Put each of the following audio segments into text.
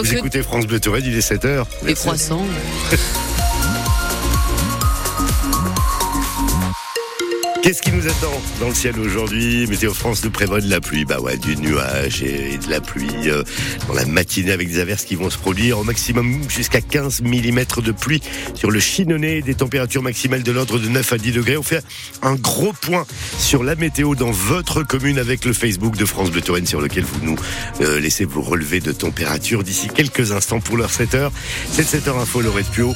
Vous écoutez France Bleu Touraine, il est 7h. Les croissants. Qu'est-ce qui nous attend dans le ciel aujourd'hui? Météo France nous prévoit de la pluie. Bah ouais, du nuage et de la pluie euh, dans la matinée avec des averses qui vont se produire au maximum jusqu'à 15 mm de pluie sur le Chinonais, des températures maximales de l'ordre de 9 à 10 degrés. On fait un gros point sur la météo dans votre commune avec le Facebook de France Bleu Touraine sur lequel vous nous euh, laissez vous relever de température d'ici quelques instants pour l'heure 7h. C'est 7h info, Laurette Pio.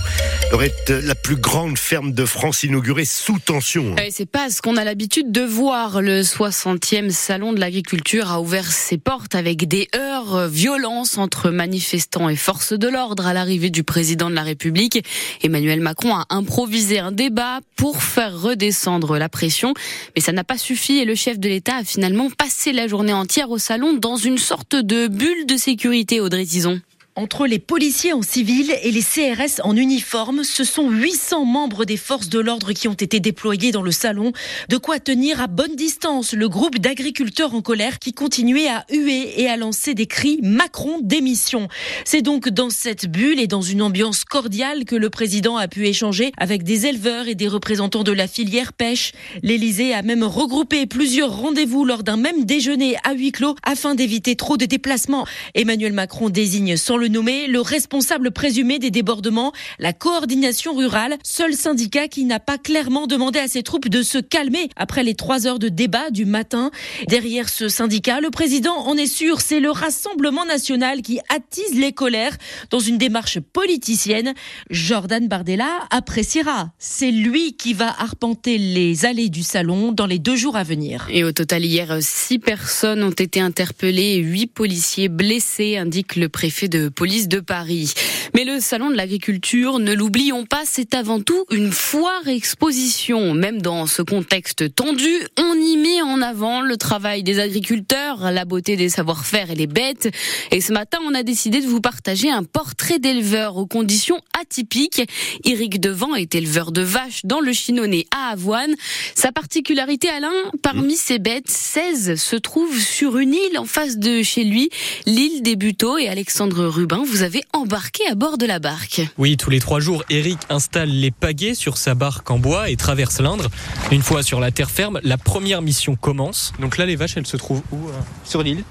Laurette, la plus grande ferme de France inaugurée sous tension. c'est pas ce qu'on a l'habitude de voir. Le 60e salon de l'agriculture a ouvert ses portes avec des heurts, violences entre manifestants et forces de l'ordre à l'arrivée du président de la République. Emmanuel Macron a improvisé un débat pour faire redescendre la pression, mais ça n'a pas suffi et le chef de l'État a finalement passé la journée entière au salon dans une sorte de bulle de sécurité, Audrey Tison. Entre les policiers en civil et les CRS en uniforme, ce sont 800 membres des forces de l'ordre qui ont été déployés dans le salon. De quoi tenir à bonne distance le groupe d'agriculteurs en colère qui continuait à huer et à lancer des cris Macron démission. C'est donc dans cette bulle et dans une ambiance cordiale que le président a pu échanger avec des éleveurs et des représentants de la filière pêche. L'Élysée a même regroupé plusieurs rendez-vous lors d'un même déjeuner à huis clos afin d'éviter trop de déplacements. Emmanuel Macron désigne sans le le nommer le responsable présumé des débordements, la coordination rurale, seul syndicat qui n'a pas clairement demandé à ses troupes de se calmer après les trois heures de débat du matin. Derrière ce syndicat, le président en est sûr, c'est le Rassemblement national qui attise les colères dans une démarche politicienne. Jordan Bardella appréciera. C'est lui qui va arpenter les allées du salon dans les deux jours à venir. Et au total, hier, six personnes ont été interpellées et huit policiers blessés, indique le préfet de police de Paris. Mais le salon de l'agriculture, ne l'oublions pas, c'est avant tout une foire exposition. Même dans ce contexte tendu, on y met en avant le travail des agriculteurs, la beauté des savoir-faire et les bêtes. Et ce matin, on a décidé de vous partager un portrait d'éleveur aux conditions atypiques. Éric Devant est éleveur de vaches dans le Chinonais à Avoine. Sa particularité, Alain, parmi ces bêtes, 16 se trouvent sur une île en face de chez lui, l'île des Buteaux et Alexandre Rubin vous avez embarqué à bord de la barque. Oui, tous les trois jours, Eric installe les pagaies sur sa barque en bois et traverse l'Indre. Une fois sur la terre ferme, la première mission commence. Donc là, les vaches, elles se trouvent où euh Sur l'île.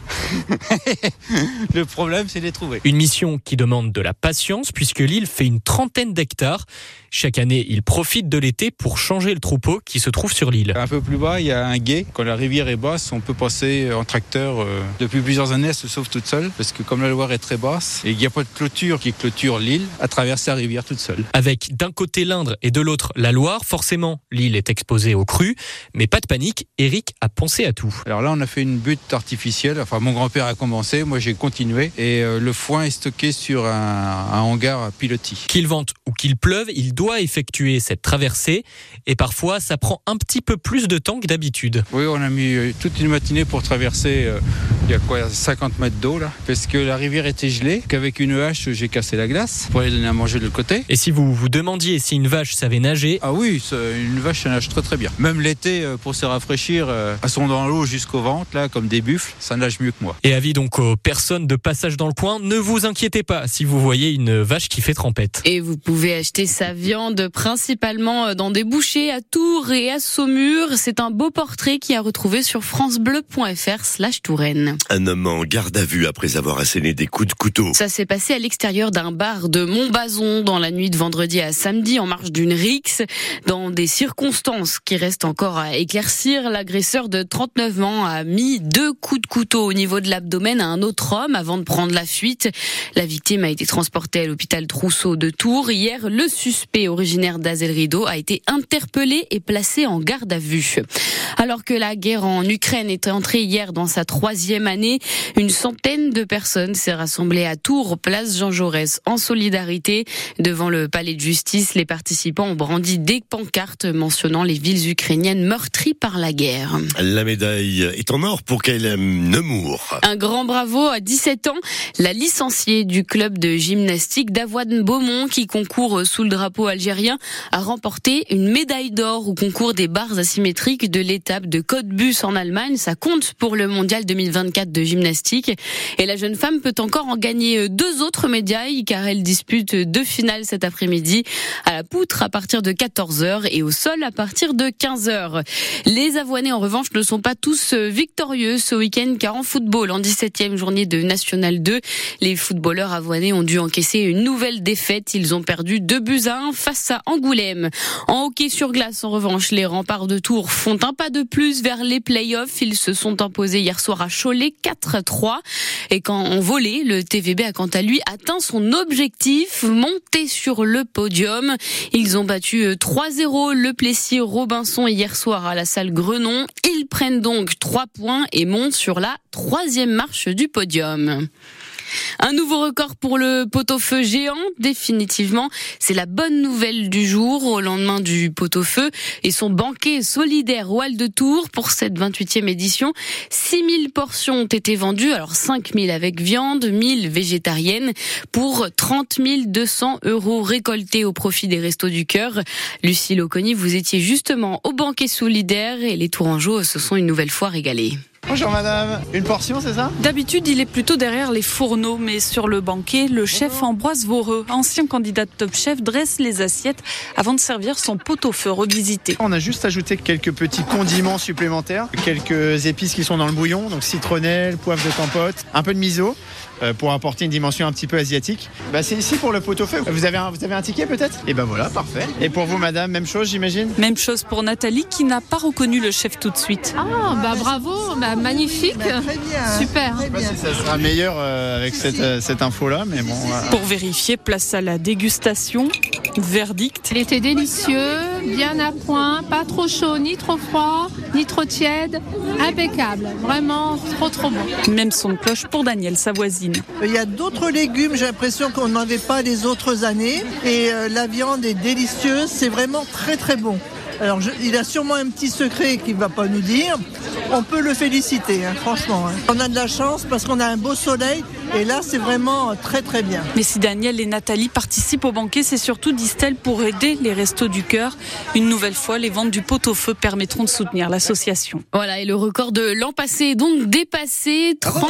le problème, c'est de les trouver. Une mission qui demande de la patience puisque l'île fait une trentaine d'hectares. Chaque année, il profite de l'été pour changer le troupeau qui se trouve sur l'île. Un peu plus bas, il y a un guet. Quand la rivière est basse, on peut passer en tracteur. Euh, depuis plusieurs années, elle se sauve toute seule parce que comme la Loire est très basse, et il n'y a pas de clôture qui clôture l'île, à traverser la rivière toute seule. Avec d'un côté l'Indre et de l'autre la Loire, forcément l'île est exposée aux crues, mais pas de panique, Eric a pensé à tout. Alors là on a fait une butte artificielle, enfin mon grand-père a commencé, moi j'ai continué, et euh, le foin est stocké sur un, un hangar pilotis. Qu'il vente ou qu'il pleuve, il doit effectuer cette traversée, et parfois ça prend un petit peu plus de temps que d'habitude. Oui, on a mis euh, toute une matinée pour traverser, euh, il y a quoi, 50 mètres d'eau là, parce que la rivière était gelée, qu'avec une hache, j'ai cassé la glace pour aller donner à manger de l'autre côté. Et si vous vous demandiez si une vache savait nager? Ah oui, une vache, ça nage très très bien. Même l'été, euh, pour se rafraîchir, euh, elles sont dans l'eau jusqu'au ventre, là, comme des buffles, ça nage mieux que moi. Et avis donc aux personnes de passage dans le coin, ne vous inquiétez pas si vous voyez une vache qui fait trempette. Et vous pouvez acheter sa viande principalement euh, dans des bouchers à Tours et à Saumur. C'est un beau portrait qui a retrouvé sur francebleu.fr slash Touraine. Un homme en garde à vue après avoir asséné des coups de couteau. Ça s'est passé à l'extérieur d'un bar de Montbazon dans la nuit de vendredi à samedi en marge d'une rixe. Dans des circonstances qui restent encore à éclaircir, l'agresseur de 39 ans a mis deux coups de couteau au niveau de l'abdomen à un autre homme avant de prendre la fuite. La victime a été transportée à l'hôpital Trousseau de Tours. Hier, le suspect originaire d'Azel Rideau a été interpellé et placé en garde à vue. Alors que la guerre en Ukraine est entrée hier dans sa troisième année, une centaine de personnes s'est rassemblée à Tours, place Jean Jaurès, en solidarité. Devant le palais de justice, les participants ont brandi des pancartes mentionnant les villes ukrainiennes meurtries par la guerre. La médaille est en or pour Kaylem Nemour. Un grand bravo à 17 ans, la licenciée du club de gymnastique d'Avoine Beaumont qui concourt sous le drapeau algérien a remporté une médaille d'or au concours des barres asymétriques de l'étape de Cottbus en Allemagne. Ça compte pour le mondial 2024 de gymnastique et la jeune femme peut encore en gagner mais deux autres médailles car elles disputent deux finales cet après-midi à la poutre à partir de 14h et au sol à partir de 15h. Les avoinés en revanche ne sont pas tous victorieux ce week-end car en football, en 17e journée de National 2, les footballeurs avoinés ont dû encaisser une nouvelle défaite. Ils ont perdu 2 buts à 1 face à Angoulême. En hockey sur glace, en revanche, les remparts de Tours font un pas de plus vers les playoffs. Ils se sont imposés hier soir à Cholet 4-3. Et quand en volé, le TVB quant à lui atteint son objectif, monter sur le podium. Ils ont battu 3-0 le Plessis Robinson hier soir à la salle Grenon. Ils prennent donc 3 points et montent sur la troisième marche du podium. Un nouveau record pour le pot-au-feu géant, définitivement. C'est la bonne nouvelle du jour au lendemain du pot-au-feu et son banquet solidaire Wall de Tours pour cette 28e édition. 6000 portions ont été vendues, alors 5000 avec viande, 1000 végétariennes pour 30 200 euros récoltés au profit des Restos du Cœur. Lucie Loconi, vous étiez justement au banquet solidaire et les Tourangeaux se sont une nouvelle fois régalés. Bonjour madame, une portion c'est ça? D'habitude il est plutôt derrière les fourneaux mais sur le banquet, le chef Ambroise Voreux, ancien candidat de top chef, dresse les assiettes avant de servir son pot-au-feu revisité. On a juste ajouté quelques petits condiments supplémentaires, quelques épices qui sont dans le bouillon, donc citronnelle, poivre de campote, un peu de miso euh, pour apporter une dimension un petit peu asiatique. Bah, c'est ici pour le pot-au-feu. Vous avez un, vous avez un ticket peut-être? Et ben voilà, parfait. Et pour vous madame, même chose j'imagine? Même chose pour Nathalie qui n'a pas reconnu le chef tout de suite. Ah bah bravo, bah, magnifique. Bah, Super. Je sais pas si ça sera meilleur euh, avec cette, euh, cette info-là, mais bon. voilà. Pour vérifier, place à la dégustation. Verdict. Il était délicieux, bien à point, pas trop chaud, ni trop froid, ni trop tiède. Impeccable. Vraiment trop trop bon. Même son de cloche pour Daniel, sa voisine. Il y a d'autres légumes, j'ai l'impression qu'on n'avait pas les autres années. Et euh, la viande est délicieuse, c'est vraiment très très bon. Alors je- il a sûrement un petit secret qu'il ne va pas nous dire. On peut le féliciter, hein, franchement. hein. On a de la chance parce qu'on a un beau soleil et là c'est vraiment très très bien. Mais si Daniel et Nathalie participent au banquet, c'est surtout, disent-elles, pour aider les restos du cœur. Une nouvelle fois, les ventes du pot-au-feu permettront de soutenir l'association. Voilà, et le record de l'an passé est donc dépassé. 30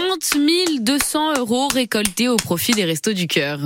200 euros récoltés au profit des Restos du Cœur.